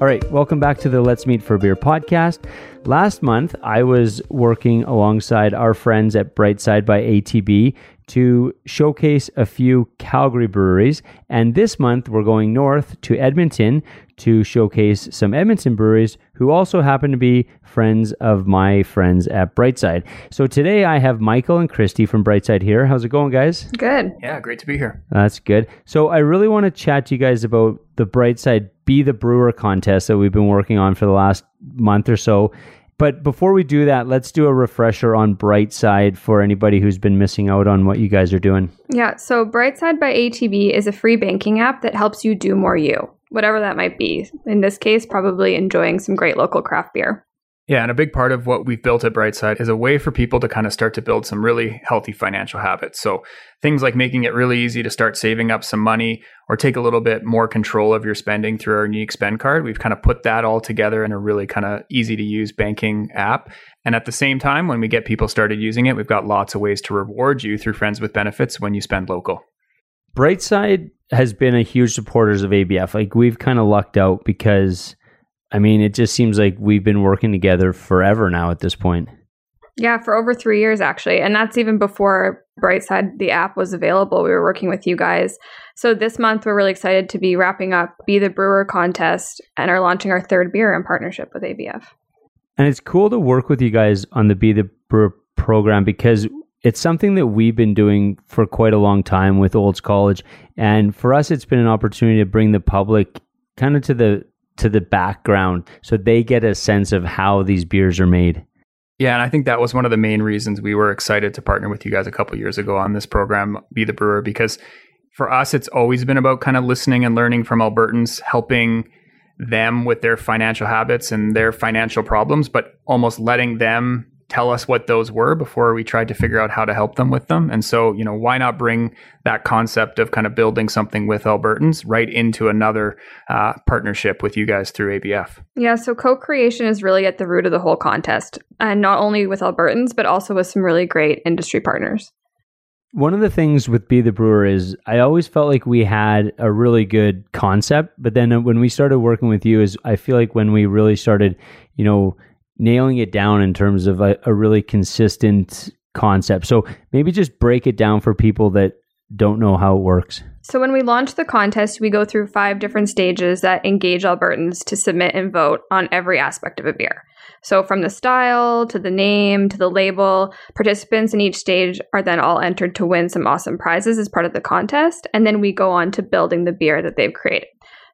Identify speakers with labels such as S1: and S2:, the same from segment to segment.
S1: All right, welcome back to the Let's Meet for Beer podcast. Last month, I was working alongside our friends at Brightside by ATB to showcase a few Calgary breweries. And this month, we're going north to Edmonton to showcase some Edmonton breweries who also happen to be friends of my friends at Brightside. So today I have Michael and Christy from Brightside here. How's it going, guys?
S2: Good.
S3: Yeah, great to be here.
S1: That's good. So I really want to chat to you guys about the Brightside Be the Brewer contest that we've been working on for the last month or so. But before we do that, let's do a refresher on Brightside for anybody who's been missing out on what you guys are doing.
S2: Yeah, so Brightside by ATB is a free banking app that helps you do more you, whatever that might be. In this case, probably enjoying some great local craft beer.
S3: Yeah, and a big part of what we've built at Brightside is a way for people to kind of start to build some really healthy financial habits. So things like making it really easy to start saving up some money or take a little bit more control of your spending through our unique spend card. We've kind of put that all together in a really kind of easy to use banking app. And at the same time, when we get people started using it, we've got lots of ways to reward you through friends with benefits when you spend local.
S1: Brightside has been a huge supporters of ABF. Like we've kind of lucked out because I mean, it just seems like we've been working together forever now at this point.
S2: Yeah, for over three years actually. And that's even before Brightside, the app was available. We were working with you guys. So this month, we're really excited to be wrapping up Be the Brewer contest and are launching our third beer in partnership with ABF.
S1: And it's cool to work with you guys on the Be the Brewer program because it's something that we've been doing for quite a long time with Olds College. And for us, it's been an opportunity to bring the public kind of to the to the background so they get a sense of how these beers are made.
S3: Yeah, and I think that was one of the main reasons we were excited to partner with you guys a couple years ago on this program, Be the Brewer, because for us, it's always been about kind of listening and learning from Albertans, helping them with their financial habits and their financial problems, but almost letting them tell us what those were before we tried to figure out how to help them with them. And so, you know, why not bring that concept of kind of building something with Albertans right into another uh, partnership with you guys through ABF?
S2: Yeah, so co creation is really at the root of the whole contest, and not only with Albertans, but also with some really great industry partners.
S1: One of the things with Be the Brewer is I always felt like we had a really good concept, but then when we started working with you, is I feel like when we really started, you know, nailing it down in terms of a, a really consistent concept. So maybe just break it down for people that don't know how it works.
S2: So, when we launch the contest, we go through five different stages that engage Albertans to submit and vote on every aspect of a beer. So, from the style to the name to the label, participants in each stage are then all entered to win some awesome prizes as part of the contest. And then we go on to building the beer that they've created.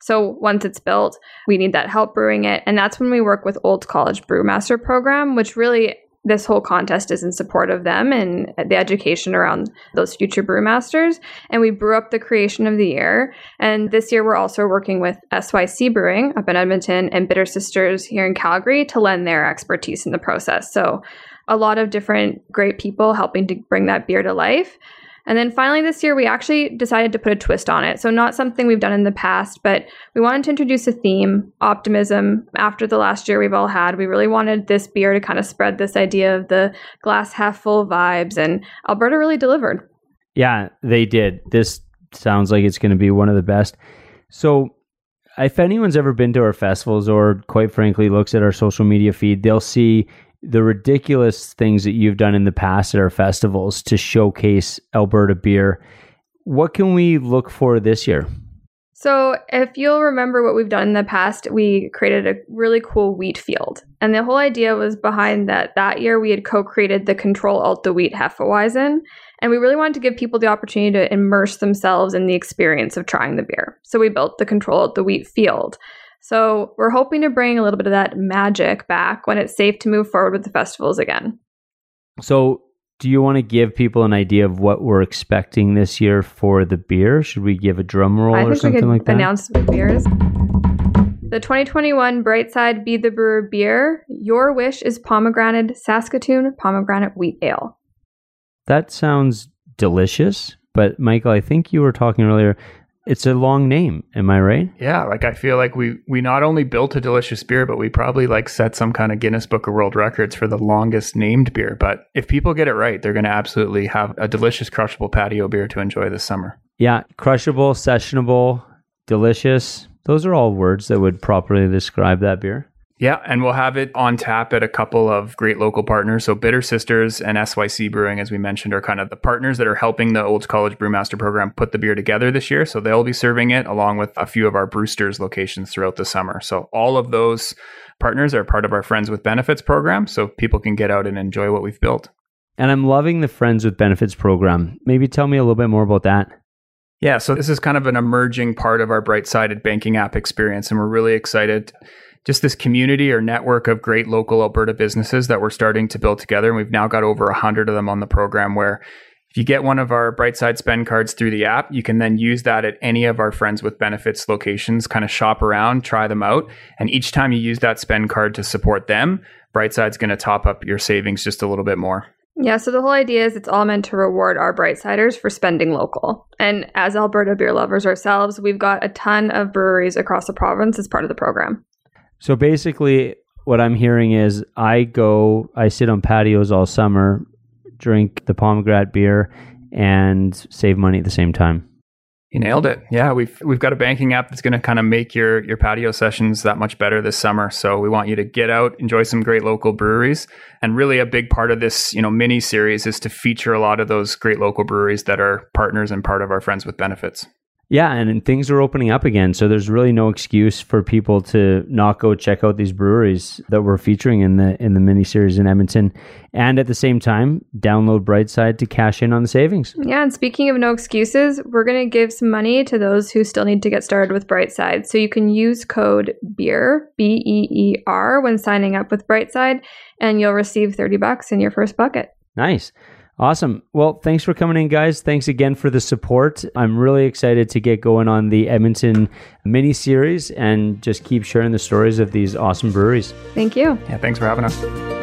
S2: So once it's built, we need that help brewing it. And that's when we work with Old College Brewmaster Program, which really this whole contest is in support of them and the education around those future brewmasters. And we brew up the creation of the year. And this year, we're also working with SYC Brewing up in Edmonton and Bitter Sisters here in Calgary to lend their expertise in the process. So, a lot of different great people helping to bring that beer to life. And then finally, this year, we actually decided to put a twist on it. So, not something we've done in the past, but we wanted to introduce a theme optimism. After the last year we've all had, we really wanted this beer to kind of spread this idea of the glass half full vibes, and Alberta really delivered.
S1: Yeah, they did. This sounds like it's going to be one of the best. So, if anyone's ever been to our festivals or, quite frankly, looks at our social media feed, they'll see the ridiculous things that you've done in the past at our festivals to showcase Alberta beer. What can we look for this year?
S2: So, if you'll remember what we've done in the past, we created a really cool wheat field. And the whole idea was behind that that year we had co created the Control Alt the Wheat Hefeweizen. And we really wanted to give people the opportunity to immerse themselves in the experience of trying the beer. So, we built the Control Alt the Wheat field. So we're hoping to bring a little bit of that magic back when it's safe to move forward with the festivals again.
S1: So, do you want to give people an idea of what we're expecting this year for the beer? Should we give a drum roll
S2: I
S1: or something like that?
S2: Announce the beers. The 2021 Brightside Be the Brewer beer. Your wish is pomegranate Saskatoon pomegranate wheat ale.
S1: That sounds delicious. But Michael, I think you were talking earlier it's a long name, am I right?
S3: Yeah, like I feel like we we not only built a delicious beer, but we probably like set some kind of Guinness Book of World Records for the longest named beer. But if people get it right, they're going to absolutely have a delicious crushable patio beer to enjoy this summer.
S1: Yeah, crushable, sessionable, delicious. Those are all words that would properly describe that beer.
S3: Yeah, and we'll have it on tap at a couple of great local partners. So Bitter Sisters and SYC Brewing, as we mentioned, are kind of the partners that are helping the Olds College Brewmaster program put the beer together this year. So they'll be serving it along with a few of our Brewsters locations throughout the summer. So all of those partners are part of our Friends with Benefits program. So people can get out and enjoy what we've built.
S1: And I'm loving the Friends with Benefits program. Maybe tell me a little bit more about that.
S3: Yeah, so this is kind of an emerging part of our bright sided banking app experience, and we're really excited just this community or network of great local Alberta businesses that we're starting to build together. And we've now got over 100 of them on the program where if you get one of our Brightside spend cards through the app, you can then use that at any of our friends with benefits locations, kind of shop around, try them out. And each time you use that spend card to support them, Brightside's going to top up your savings just a little bit more.
S2: Yeah, so the whole idea is it's all meant to reward our Brightsiders for spending local. And as Alberta beer lovers ourselves, we've got a ton of breweries across the province as part of the program.
S1: So basically, what I'm hearing is I go, I sit on patios all summer, drink the pomegranate beer, and save money at the same time.
S3: You nailed it. Yeah, we've we've got a banking app that's going to kind of make your your patio sessions that much better this summer. So we want you to get out, enjoy some great local breweries, and really a big part of this you know mini series is to feature a lot of those great local breweries that are partners and part of our friends with benefits.
S1: Yeah, and things are opening up again, so there's really no excuse for people to not go check out these breweries that we're featuring in the in the mini series in Edmonton, and at the same time, download Brightside to cash in on the savings.
S2: Yeah, and speaking of no excuses, we're going to give some money to those who still need to get started with Brightside. So you can use code BEER B E E R when signing up with Brightside, and you'll receive thirty bucks in your first bucket.
S1: Nice. Awesome. Well, thanks for coming in, guys. Thanks again for the support. I'm really excited to get going on the Edmonton mini series and just keep sharing the stories of these awesome breweries.
S2: Thank you.
S3: Yeah, thanks for having us.